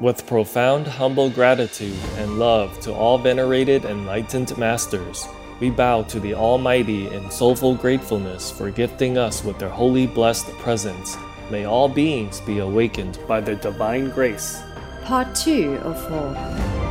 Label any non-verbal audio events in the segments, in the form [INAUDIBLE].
With profound humble gratitude and love to all venerated enlightened masters, we bow to the Almighty in soulful gratefulness for gifting us with their holy blessed presence. May all beings be awakened by their divine grace. Part 2 of 4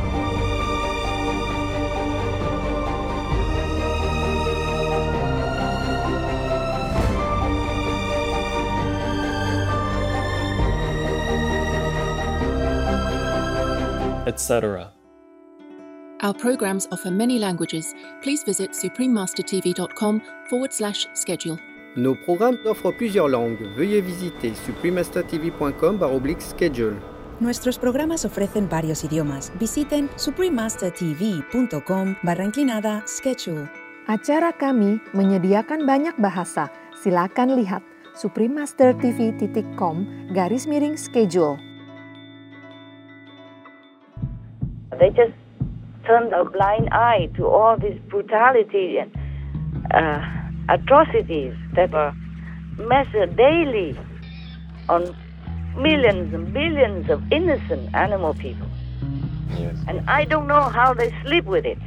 etc. Our programs offer many languages. Please visit suprememastertv.com forward slash schedule. Nos programmes offrent plusieurs langues. Veuillez visiter suprememastertv.com schedule. Nuestros programas ofrecen varios idiomas. Visiten suprememastertv.com barra inclinada schedule. Acara kami menyediakan banyak bahasa. Silakan lihat suprememastertv.com garis miring schedule. They just turned a blind eye to all this brutality and uh, atrocities that are measured daily on millions and billions of innocent animal people. Yes. And I don't know how they sleep with it.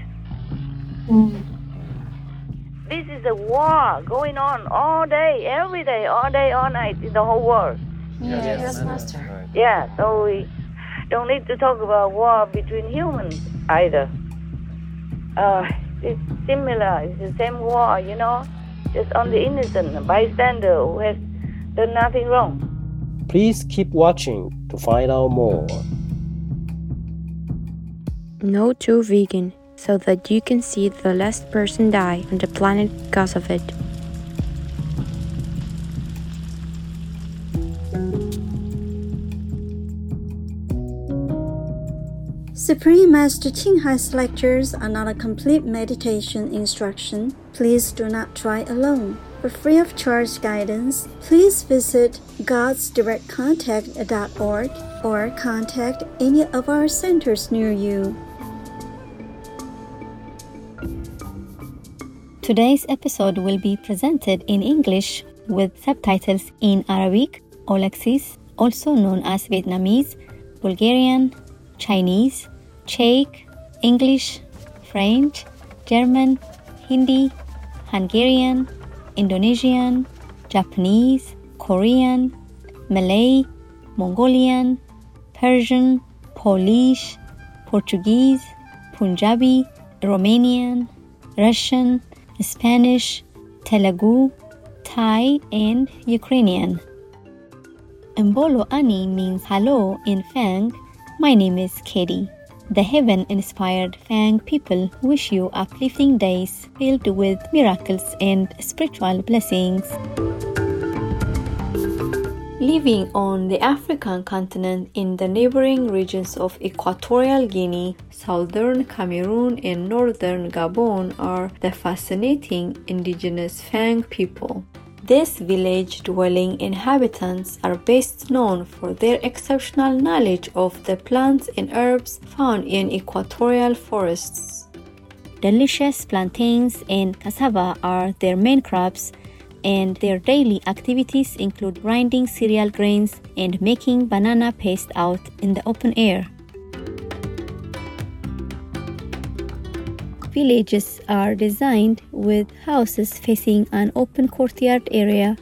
This is a war going on all day, every day, all day, all night in the whole world. Yes, Master. Yeah, so we don't need to talk about war between humans either. Uh, it's similar, it's the same war, you know, just on the innocent bystander who has done nothing wrong. Please keep watching to find out more. No to vegan so that you can see the last person die on the planet because of it. Supreme Master Ching Hai's lectures are not a complete meditation instruction. Please do not try alone. For free of charge guidance, please visit godsdirectcontact.org or contact any of our centers near you. Today's episode will be presented in English with subtitles in Arabic, Aulacese, also known as Vietnamese, Bulgarian, Chinese, Czech, English, French, German, Hindi, Hungarian, Indonesian, Japanese, Korean, Malay, Mongolian, Persian, Polish, Portuguese, Punjabi, Romanian, Russian, Spanish, Telugu, Thai, and Ukrainian. Mbolo Ani means hello in Fang. My name is Katie. The heaven inspired Fang people wish you uplifting days filled with miracles and spiritual blessings. Living on the African continent in the neighboring regions of Equatorial Guinea, southern Cameroon, and northern Gabon are the fascinating indigenous Fang people. These village dwelling inhabitants are best known for their exceptional knowledge of the plants and herbs found in equatorial forests. Delicious plantains and cassava are their main crops, and their daily activities include grinding cereal grains and making banana paste out in the open air. Villages are designed with houses facing an open courtyard area,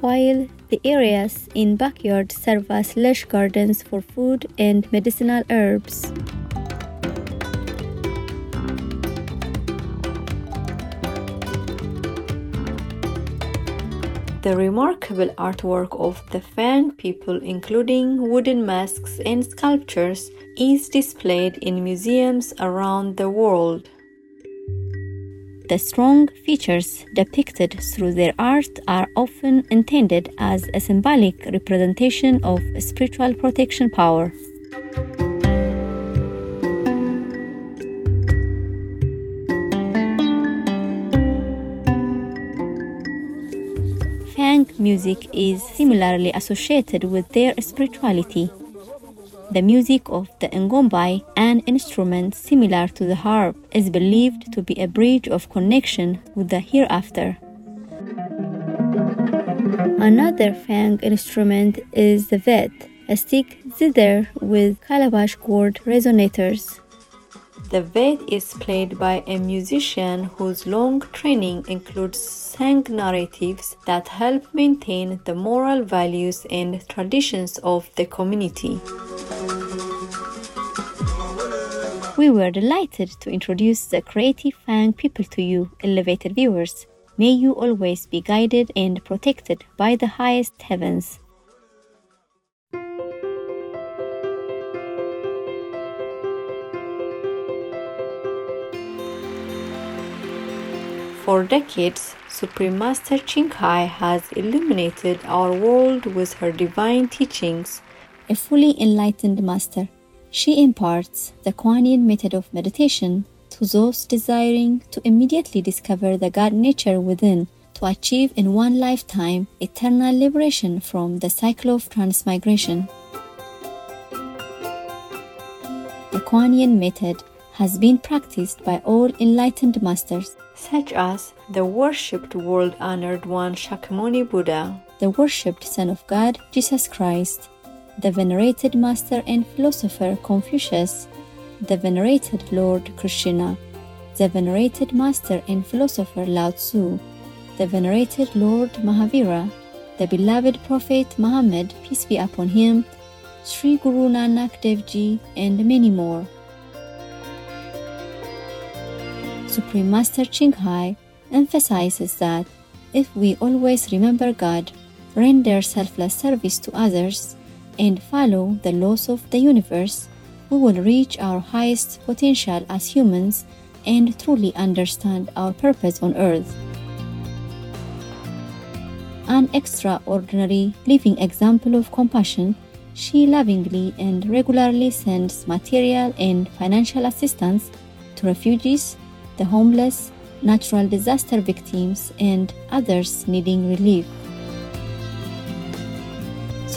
while the areas in backyard serve as lush gardens for food and medicinal herbs. The remarkable artwork of the Fang people, including wooden masks and sculptures, is displayed in museums around the world. The strong features depicted through their art are often intended as a symbolic representation of spiritual protection power. Fang music is similarly associated with their spirituality. The music of the ngombi, an instrument similar to the harp, is believed to be a bridge of connection with the hereafter. Another Fang instrument is the mvet, a stick zither with calabash gourd resonators. The mvet is played by a musician whose long training includes sang narratives that help maintain the moral values and traditions of the community. We were delighted to introduce the Creative Fang people to you, elevated viewers. May you always be guided and protected by the highest heavens. For decades, Supreme Master Ching Hai has illuminated our world with her divine teachings. A fully enlightened master, she imparts the Kuan Yin method of meditation to those desiring to immediately discover the God nature within to achieve in one lifetime eternal liberation from the cycle of transmigration. The Kuan Yin method has been practiced by all enlightened masters, such as the worshipped world honored one Shakyamuni Buddha, the worshipped Son of God Jesus Christ, the venerated master and philosopher Confucius, the venerated Lord Krishna, the venerated master and philosopher Lao Tzu, the venerated Lord Mahavira, the beloved Prophet Muhammad, peace be upon him, Sri Guru Nanak Dev Ji, and many more. Supreme Master Ching Hai emphasizes that if we always remember God, render selfless service to others, and follow the laws of the universe, we will reach our highest potential as humans and truly understand our purpose on earth. An extraordinary living example of compassion, she lovingly and regularly sends material and financial assistance to refugees, the homeless, natural disaster victims, and others needing relief.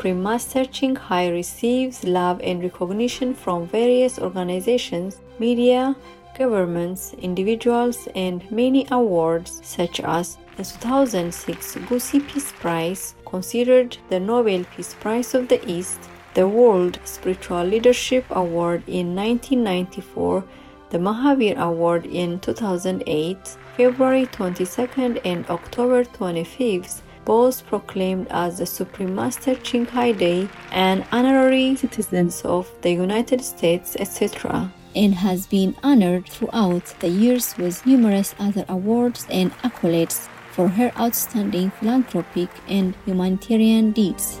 Supreme Master Ching Hai receives love and recognition from various organizations, media, governments, individuals, and many awards such as the 2006 Gusi Peace Prize, considered the Nobel Peace Prize of the East, the World Spiritual Leadership Award in 1994, the Mahavir Award in 2008, February 22nd and October 25th, both proclaimed as the Supreme Master Ching Hai Day and honorary citizens of the United States, etc., and has been honored throughout the years with numerous other awards and accolades for her outstanding philanthropic and humanitarian deeds.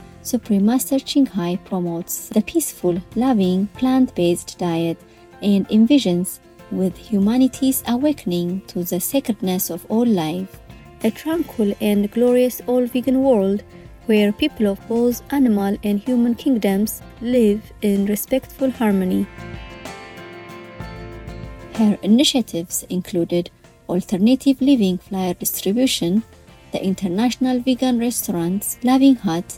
Supreme Master Ching Hai promotes the peaceful, loving, plant based diet and envisions with humanity's awakening to the sacredness of all life. A tranquil and glorious all vegan world where people of both animal and human kingdoms live in respectful harmony. Her initiatives included alternative living flyer distribution, the International Vegan Restaurants, Loving Hut,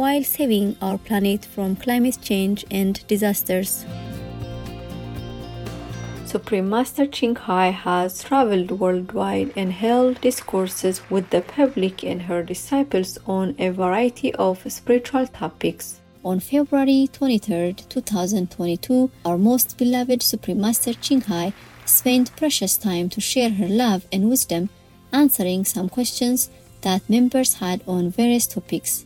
while saving our planet from climate change and disasters. Supreme Master Ching Hai has traveled worldwide and held discourses with the public and her disciples on a variety of spiritual topics. On February 23, 2022, our most beloved Supreme Master Ching Hai spent precious time to share her love and wisdom, answering some questions that members had on various topics.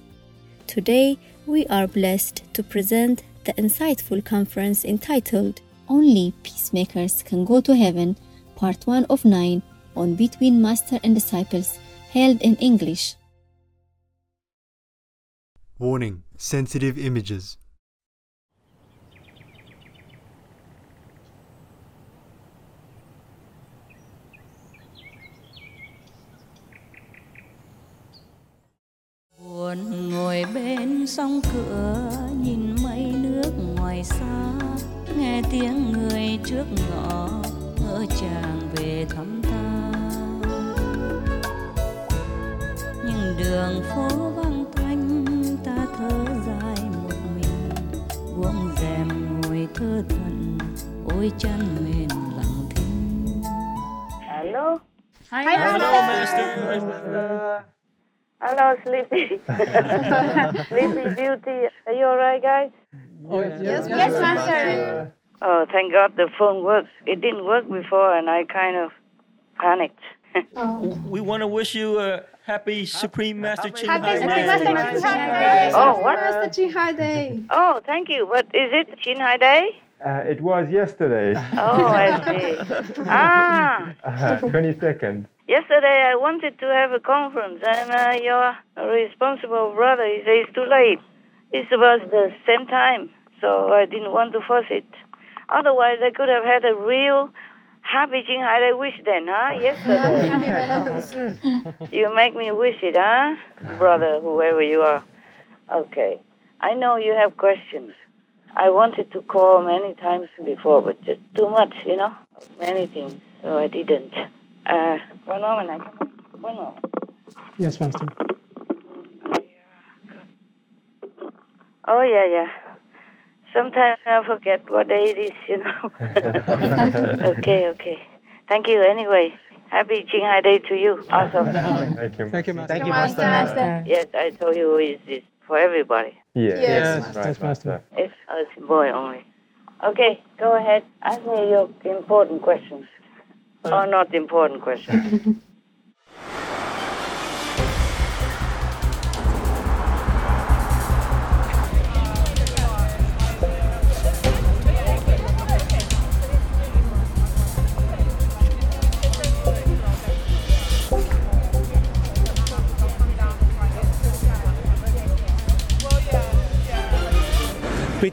Today, we are blessed to present the insightful conference entitled Only Peacemakers Can Go to Heaven, Part 1 of 9 on Between Master and Disciples, held in English. Warning Sensitive Images. Bên sông cửa nhìn mây nước ngoài xa nghe tiếng người trước ngõ ngỡ chàng về thăm ta nhưng đường phố vắng tanh ta thở dài một mình buông rèm ngồi thơ thẩn ôi chân mềm lặng thinh Hello? Hi, Hello, Master. Hello, Sleepy. [LAUGHS] Sleepy Beauty. Are you alright, guys? Oh, yes, yes, Master. Oh, thank God the phone works. It didn't work before, and I kind of panicked. [LAUGHS] We want to wish you a happy Supreme Master Ching Happy Hai Supreme Day. Master Ching Hai Day. Oh, what? Master Ching Hai Day. Oh, thank you. But is it Chin Hai Day? Uh, it was yesterday. Oh, I see. [LAUGHS] Ah, Uh, 22nd. Yesterday I wanted to have a conference, and uh, your responsible brother he says it's too late. It's about the same time, so I didn't want to force it. Otherwise, I could have had a real happy Ching Hai Day wish then, huh? Yesterday. [LAUGHS] you make me wish it, huh? Brother, whoever you are. Okay. I know you have questions. I wanted to call many times before, but just too much, you know? Many things, so I didn't. Uh, one moment, I come. One moment. Yes, Master. Oh, yeah, yeah. Sometimes I forget what day it is, you know. [LAUGHS] okay, okay. Thank you anyway. Happy Ching Hai Day to you. Awesome. [LAUGHS] Thank you. Thank you, Master. Thank you, Master. Yes, I told you it's, it's for everybody. Yes, Yes, right, yes, Master. It's a boy only. Okay, go ahead. Ask me your important questions. Or not important questions. [LAUGHS]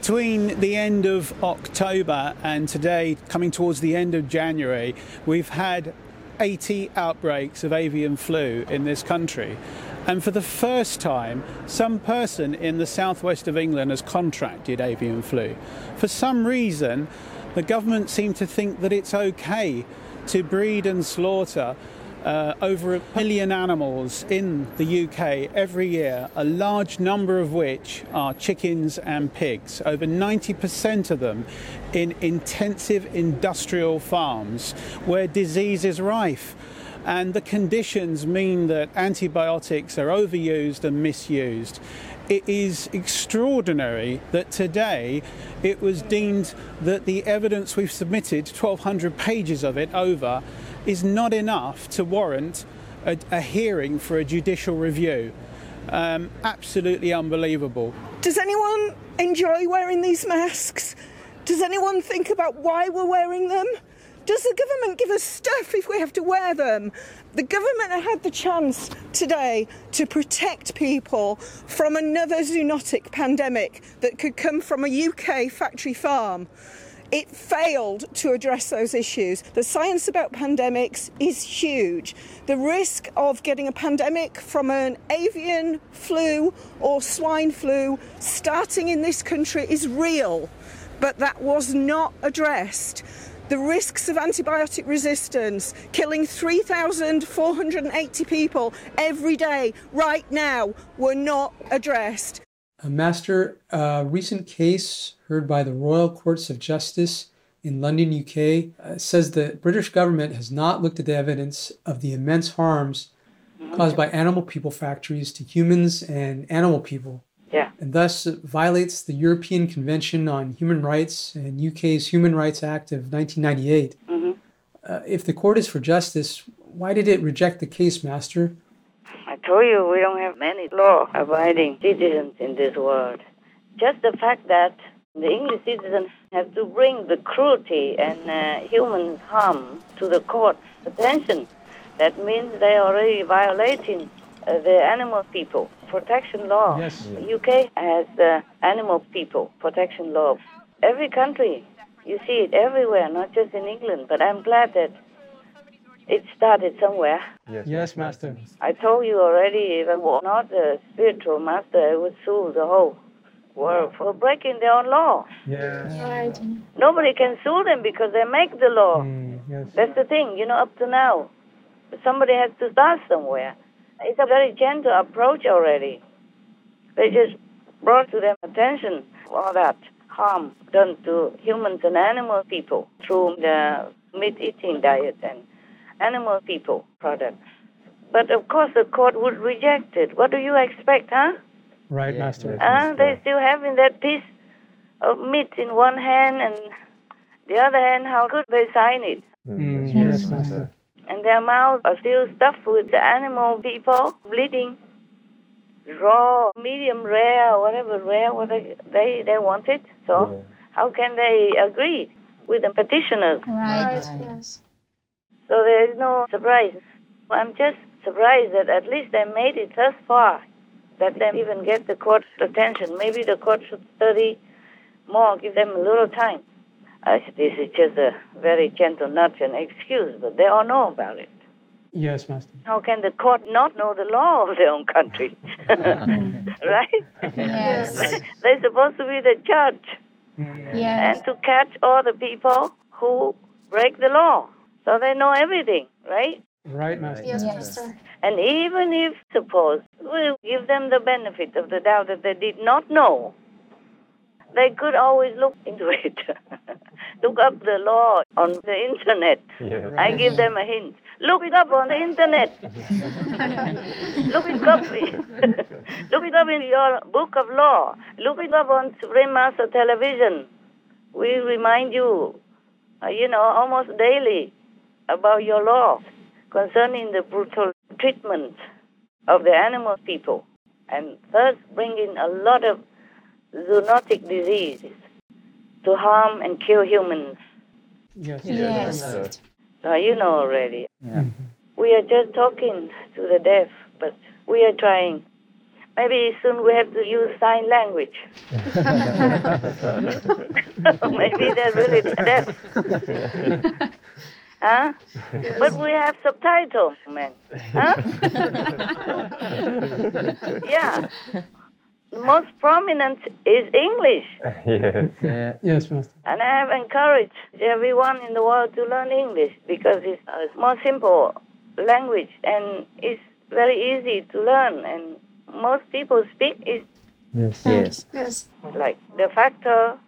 Between the end of October and today, coming towards the end of January, we've had 80 outbreaks of avian flu in this country. And for the first time, some person in the southwest of England has contracted avian flu. For some reason, the government seem to think that it's okay to breed and slaughter uh, over a million animals in the UK every year, a large number of which are chickens and pigs. Over 90% of them in intensive industrial farms where disease is rife. And the conditions mean that antibiotics are overused and misused. It is extraordinary that today it was deemed that the evidence we've submitted, 1,200 pages of it over, is not enough to warrant a, a hearing for a judicial review. Um, absolutely unbelievable. Does anyone enjoy wearing these masks? Does anyone think about why we're wearing them? Does the government give us stuff if we have to wear them? The government had the chance today to protect people from another zoonotic pandemic that could come from a UK factory farm. It failed to address those issues. The science about pandemics is huge. The risk of getting a pandemic from an avian flu or swine flu starting in this country is real, but that was not addressed. The risks of antibiotic resistance, killing 3,480 people every day right now, were not addressed. A master, a recent case heard by the Royal Courts of Justice in London, UK, uh, says the British government has not looked at the evidence of the immense harms caused by animal people factories to humans and animal people. Yeah. And thus violates the European Convention on Human Rights and UK's Human Rights Act of 1998. Mm-hmm. Uh, if the court is for justice, why did it reject the case, Master? I told you we don't have many law abiding citizens in this world. Just the fact that the English citizens have to bring the cruelty and uh, human harm to the court's attention, that means they are already violating uh, the animal people protection law. Yes. UK has the animal people protection law. Every country, you see it everywhere, not just in England. But I'm glad that it started somewhere. Yes, yes Master. I told you already, if I were not a spiritual master, I would sue the whole world for breaking their own law. Yes. Right. Nobody can sue them because they make the law. Mm, yes. That's the thing, you know, up to now. Somebody has to start somewhere. It's a very gentle approach already. They just brought to their attention all that harm done to humans and animal people through the meat eating diet and animal people products. But of course, the court would reject it. What do you expect, huh? Right, Master. Uh, they still having that piece of meat in one hand and the other hand, how could they sign it? Mm, yes, Master. And their mouths are still stuffed with the animal people bleeding. Raw, medium rare, whatever rare, what they, they, they want it. So how can they agree with the petitioners? Right. Yes. So there is no surprise. I'm just surprised that at least they made it thus far, that them even get the court's attention. Maybe the court should study more, give them a little time. Uh, this is just a very gentle nudge and excuse, but they all know about it. Yes, Master. How can the court not know the law of their own country? [LAUGHS] [LAUGHS] right? Yes. They're supposed to be the judge Yes. and to catch all the people who break the law. So they know everything, right? Right, Master. Yes, Master. And even if, suppose, we'll give them the benefit of the doubt that they did not know, they could always look into [LAUGHS] it. look up the law on the internet. Yeah. I give them a hint. Look it up on the internet. [LAUGHS] Look it up. Look it up in your book of law. Look it up on Supreme Master Television. We remind you, uh, you know, almost daily about your law concerning the brutal treatment of the animal people and thus bringing a lot of zoonotic diseases to harm and kill humans. Yes. Yes. So you know already. Yeah. Mm-hmm. We are just talking to the deaf, but we are trying. Maybe soon we have to use sign language. [LAUGHS] [LAUGHS] Maybe they're really deaf. [LAUGHS] Huh? but we have subtitles, man. Huh? [LAUGHS] yeah. The most prominent is English. yes. Yeah. Yes, Master. And I have encouraged everyone in the world to learn English because it's uh, a more simple language and it's very easy to learn and most people speak it Yes. Yes. Yes. like de facto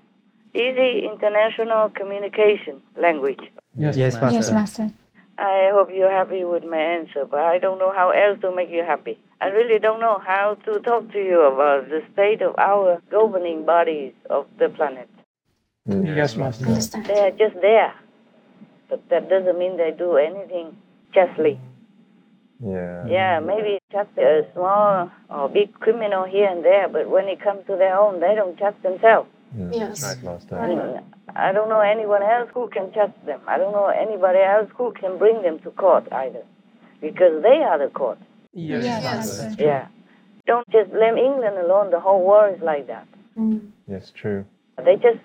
easy international communication language. Yes, Yes, Master. Yes, Master. I hope you're happy with my answer, but I don't know how else to make you happy. I really don't know how to talk to you about the state of our governing bodies of the planet. Yes, Master. Understand. They are just there, but that doesn't mean they do anything justly. Yeah. Yeah, maybe just a small or big criminal here and there, but when it comes to their own, they don't judge themselves. Yes. Right, Master. Mm, I don't know anyone else who can judge them. I don't know anybody else who can bring them to court either, because they are the court. Yes, Yes. Master. Yeah. Don't just blame England alone. The whole world is like that. Mm. Yes, true. They just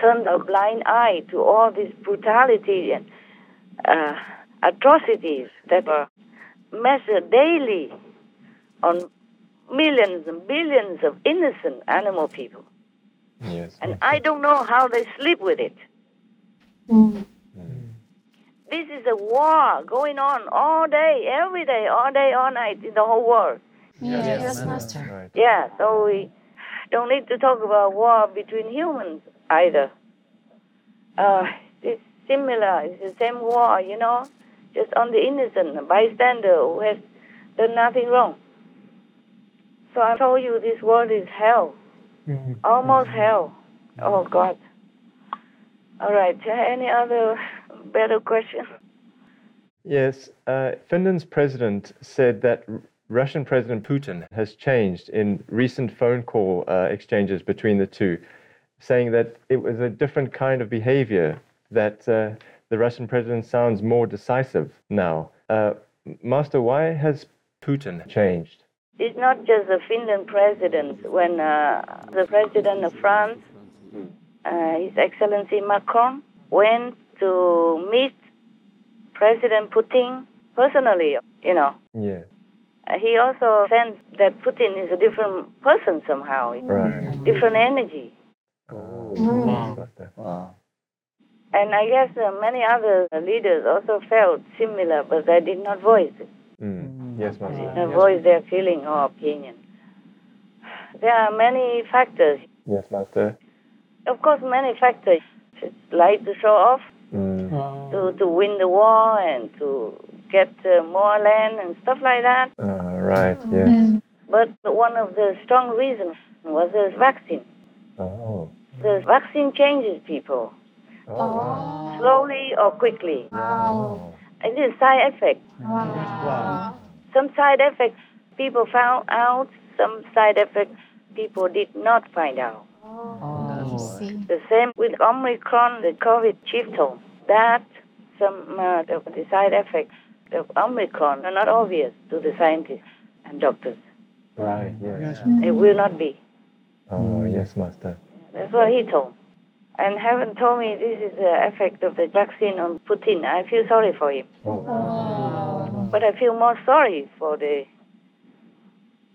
turn a blind eye to all this brutality and uh, atrocities that are measured daily on millions and billions of innocent animal people. Yes. And I don't know how they sleep with it. Mm. This is a war going on all day, every day, all day, all night in the whole world. Yes, yes, Master. Right. Yeah, so we don't need to talk about war between humans either. Uh, it's similar. It's the same war, you know, just on the innocent bystander who has done nothing wrong. So I told you this world is hell, almost hell. Oh God. All right. Any other better question? Yes, uh, Finland's president said that R- Russian President Putin has changed in recent phone call uh, exchanges between the two, saying that it was a different kind of behavior, that uh, the Russian president sounds more decisive now. Uh, Master, why has Putin changed? It's not just the Finland president. When uh, the president of France, uh, His Excellency Macron, went to meet President Putin personally, you know, Yeah. uh, he also sensed that Putin is a different person somehow, Right. different energy. Master. And I guess uh, many other leaders also felt similar, but they did not voice it. Mm. Yes, Master. Did not voice their feeling or opinion. There are many factors. Yes, Master. Of course, many factors. It's like to show off, Mm. to, to win the war, and to get uh, more land and stuff like that. Uh, right, yes. But one of the strong reasons was the vaccine. Oh. The vaccine changes people Oh. slowly or quickly. Wow. It is side effect. Wow. Some side effects people found out, some side effects people did not find out. Oh. see. The same with Omicron, the COVID chief told that some uh, of the side effects of Omicron are not obvious to the scientists and doctors. Right, yes. It will not be. Oh, yes, Master. That's what he told. And heaven told me this is the effect of the vaccine on Putin. I feel sorry for him. Oh. But I feel more sorry for the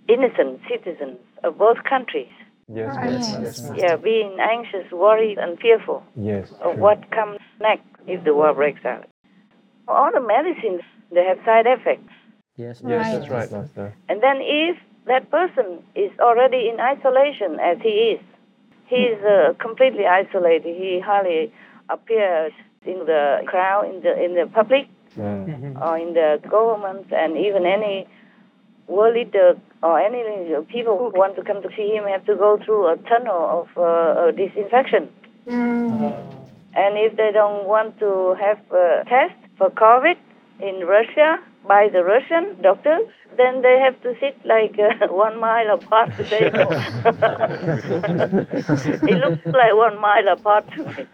innocent citizens of both countries. Yes, yes, Yes. yes. Yeah, being anxious, worried, and fearful Yes. of true. what comes next if the war breaks out. All the medicines, they have side effects. Yes, Yes, that's right, Master. And then if that person is already in isolation, as he is, he is uh, completely isolated. He hardly appears in the crowd, in the in the public, Mm. or in the government, and even any world leader or any people who want to come to see him have to go through a tunnel of uh, disinfection. And if they don't want to have a test for COVID in Russia by the Russian doctors, then they have to sit like uh, [LAUGHS] one mile apart. They go. [LAUGHS] it looks like one mile apart to me.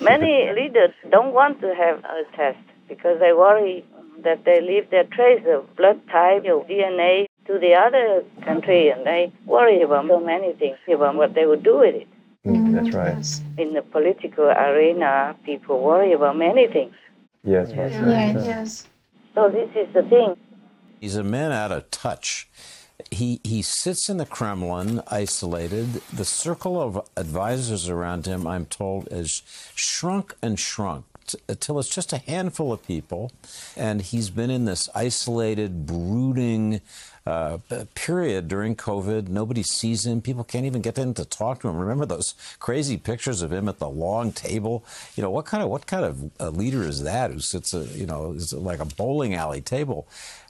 [LAUGHS] Many leaders don't want to have a test because they worry that they leave their trace of blood type or DNA to the other country and they worry about so many things about what they would do with it. Mm, that's right. In the political arena, people worry about many things. Yes, Yes, yes. So this is the thing. He's a man out of touch. He he sits in the Kremlin, isolated. The circle of advisors around him, I'm told, has shrunk and shrunk until it's just a handful of people, and he's been in this isolated, brooding uh, period during COVID. Nobody sees him. People can't even get in to talk to him. Remember those crazy pictures of him at the long table? You know what kind of what kind of uh leader is that who sits, a, you know, is like a bowling alley table?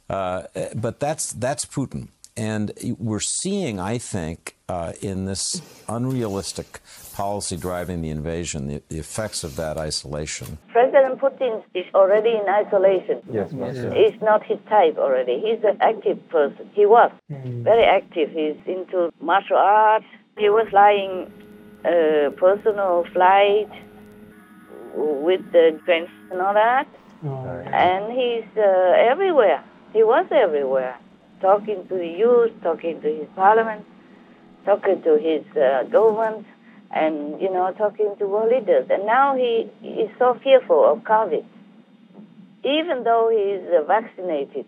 Uh, but that's that's Putin, and we're seeing, I think, uh, in this unrealistic policy driving the invasion, the, the effects of that isolation. President Putin is already in isolation. Yes, Master. It's not his type already. He's an active person. He was very active. He's into martial arts. He was flying a personal flight with the friends and all that. And he's uh, everywhere. He was everywhere, talking to the youth, talking to his parliament, talking to his uh, government, and you know, talking to world leaders. And now he is so fearful of COVID, even though he is uh, vaccinated.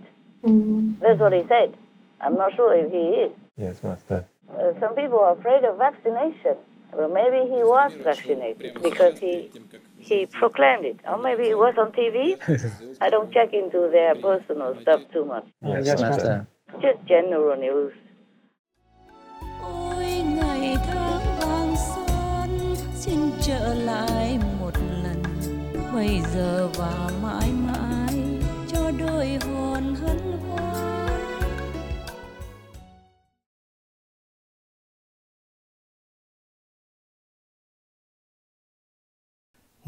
That's what he said. I'm not sure if he is. Yes, Master. Uh, some people are afraid of vaccination. Well, maybe he was vaccinated because he he proclaimed it, or maybe he was on TV. [LAUGHS] I don't check into their personal stuff too much. Yes, Master. Just general news. Trở lại một lần bây giờ và mãi mãi cho đôi hồn hân hoan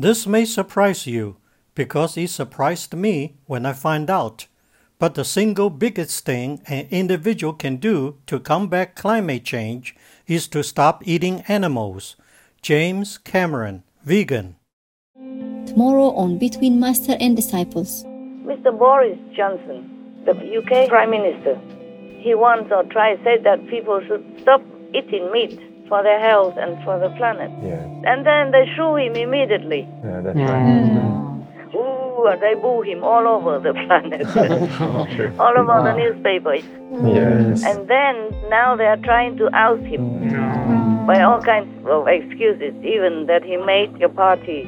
This may surprise you because it surprised me when I find out. But the single biggest thing an individual can do to combat climate change is to stop eating animals. James Cameron, vegan. Tomorrow on Between Master and Disciples. Mr. Boris Johnson, the UK Prime Minister, he wants or tries said that people should stop eating meat for their health and for the planet. Yes. And then they shoo him immediately. Yeah, that's right. Ooh, and they boo him all over the planet, [LAUGHS] oh, all over the newspapers. Yes. And then now they are trying to oust him by all kinds of excuses, even that he made a party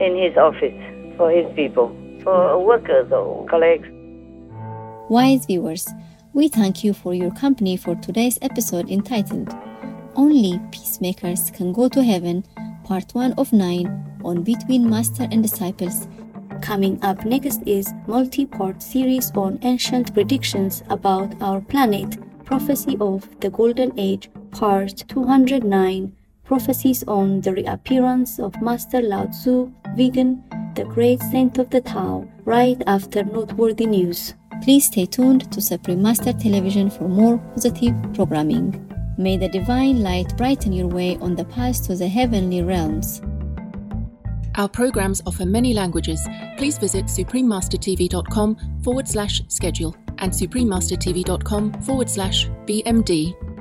in his office for his people, for workers or colleagues. Wise viewers, we thank you for your company for today's episode entitled Only Peacemakers Can Go to Heaven, Part 1 of 9 on Between Master and Disciples. Coming up next is multi-part series on ancient predictions about our planet, Prophecy of the Golden Age, Part 209, Prophecies on the Reappearance of Master Lao Tzu, Vegan, the Great Saint of the Tao, right after noteworthy news. Please stay tuned to Supreme Master Television for more positive programming. May the divine light brighten your way on the path to the heavenly realms. Our programs offer many languages. Please visit suprememastertv.com forward slash schedule and suprememastertv.com forward slash BMD.